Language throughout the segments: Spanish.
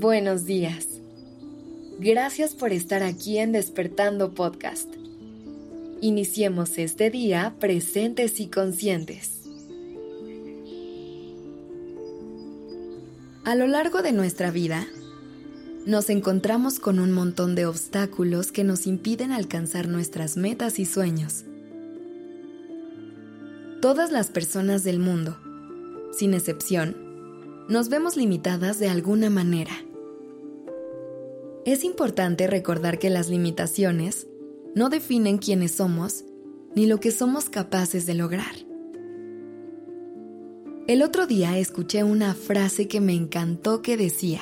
Buenos días. Gracias por estar aquí en Despertando Podcast. Iniciemos este día presentes y conscientes. A lo largo de nuestra vida, nos encontramos con un montón de obstáculos que nos impiden alcanzar nuestras metas y sueños. Todas las personas del mundo, sin excepción, nos vemos limitadas de alguna manera. Es importante recordar que las limitaciones no definen quiénes somos ni lo que somos capaces de lograr. El otro día escuché una frase que me encantó que decía,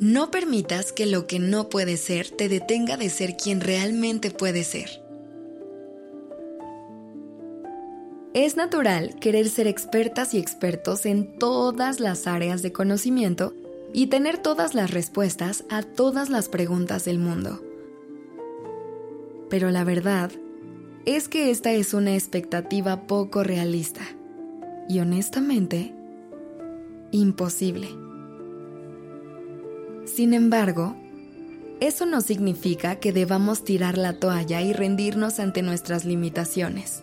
No permitas que lo que no puede ser te detenga de ser quien realmente puede ser. Es natural querer ser expertas y expertos en todas las áreas de conocimiento y tener todas las respuestas a todas las preguntas del mundo. Pero la verdad es que esta es una expectativa poco realista y honestamente imposible. Sin embargo, eso no significa que debamos tirar la toalla y rendirnos ante nuestras limitaciones.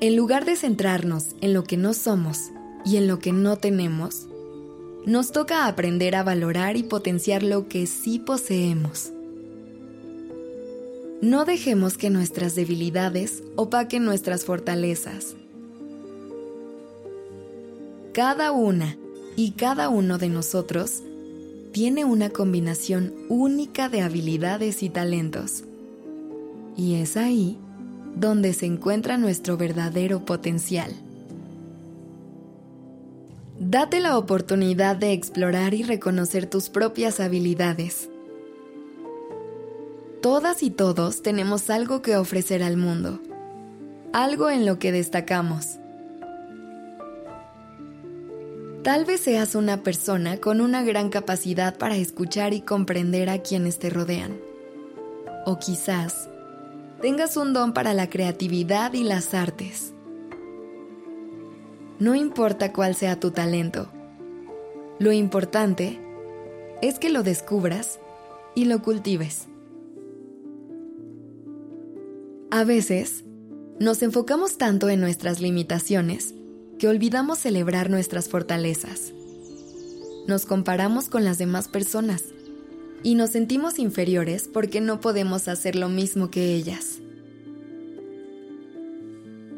En lugar de centrarnos en lo que no somos y en lo que no tenemos, nos toca aprender a valorar y potenciar lo que sí poseemos. No dejemos que nuestras debilidades opaquen nuestras fortalezas. Cada una y cada uno de nosotros tiene una combinación única de habilidades y talentos. Y es ahí donde se encuentra nuestro verdadero potencial. Date la oportunidad de explorar y reconocer tus propias habilidades. Todas y todos tenemos algo que ofrecer al mundo, algo en lo que destacamos. Tal vez seas una persona con una gran capacidad para escuchar y comprender a quienes te rodean. O quizás tengas un don para la creatividad y las artes. No importa cuál sea tu talento, lo importante es que lo descubras y lo cultives. A veces, nos enfocamos tanto en nuestras limitaciones que olvidamos celebrar nuestras fortalezas. Nos comparamos con las demás personas y nos sentimos inferiores porque no podemos hacer lo mismo que ellas.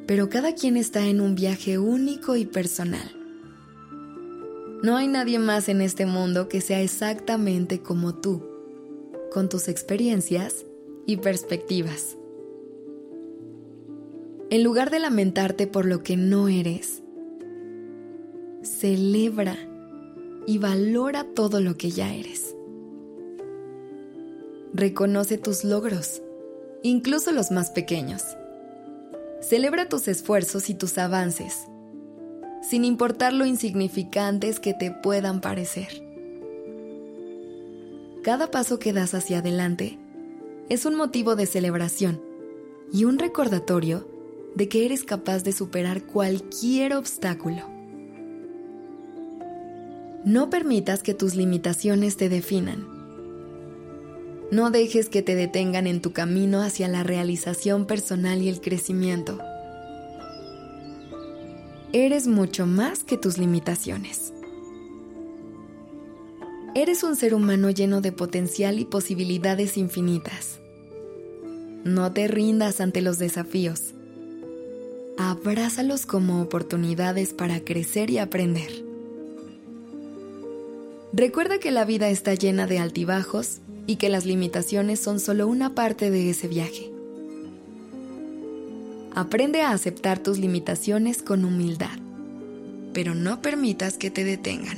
Pero cada quien está en un viaje único y personal. No hay nadie más en este mundo que sea exactamente como tú, con tus experiencias y perspectivas. En lugar de lamentarte por lo que no eres, celebra y valora todo lo que ya eres. Reconoce tus logros, incluso los más pequeños. Celebra tus esfuerzos y tus avances, sin importar lo insignificantes que te puedan parecer. Cada paso que das hacia adelante es un motivo de celebración y un recordatorio de que eres capaz de superar cualquier obstáculo. No permitas que tus limitaciones te definan no dejes que te detengan en tu camino hacia la realización personal y el crecimiento. Eres mucho más que tus limitaciones. Eres un ser humano lleno de potencial y posibilidades infinitas. No te rindas ante los desafíos. Abrázalos como oportunidades para crecer y aprender. Recuerda que la vida está llena de altibajos y que las limitaciones son solo una parte de ese viaje. Aprende a aceptar tus limitaciones con humildad, pero no permitas que te detengan.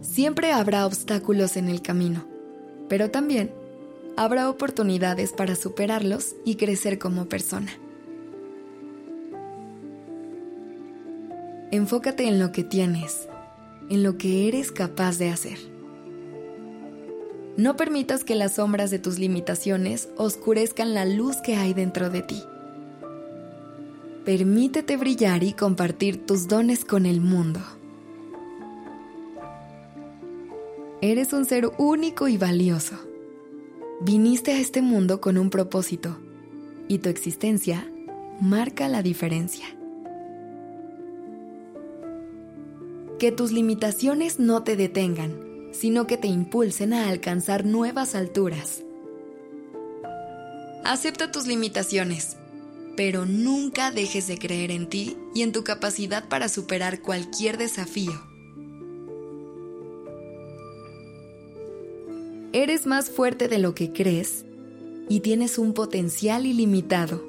Siempre habrá obstáculos en el camino, pero también habrá oportunidades para superarlos y crecer como persona. Enfócate en lo que tienes en lo que eres capaz de hacer. No permitas que las sombras de tus limitaciones oscurezcan la luz que hay dentro de ti. Permítete brillar y compartir tus dones con el mundo. Eres un ser único y valioso. Viniste a este mundo con un propósito y tu existencia marca la diferencia. Que tus limitaciones no te detengan, sino que te impulsen a alcanzar nuevas alturas. Acepta tus limitaciones pero nunca dejes de creer en ti y en tu capacidad para superar cualquier desafío. Eres más fuerte de lo que crees y tienes un potencial ilimitado.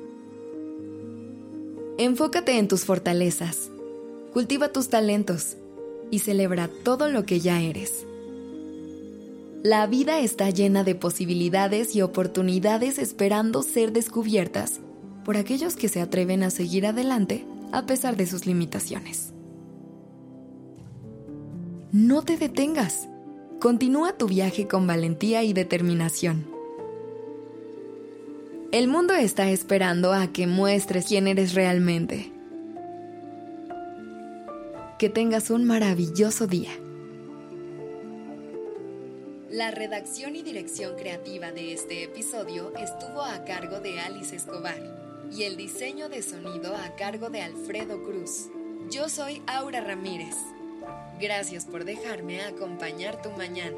Enfócate en tus fortalezas, cultiva tus talentos y celebra todo lo que ya eres. La vida está llena de posibilidades y oportunidades esperando ser descubiertas por aquellos que se atreven a seguir adelante a pesar de sus limitaciones. No te detengas. Continúa tu viaje con valentía y determinación. El mundo está esperando a que muestres quién eres realmente. Que tengas un maravilloso día. La redacción y dirección creativa de este episodio estuvo a cargo de Alice Escobar y el diseño de sonido a cargo de Alfredo Cruz. Yo soy Aura Ramírez. Gracias por dejarme acompañar tu mañana.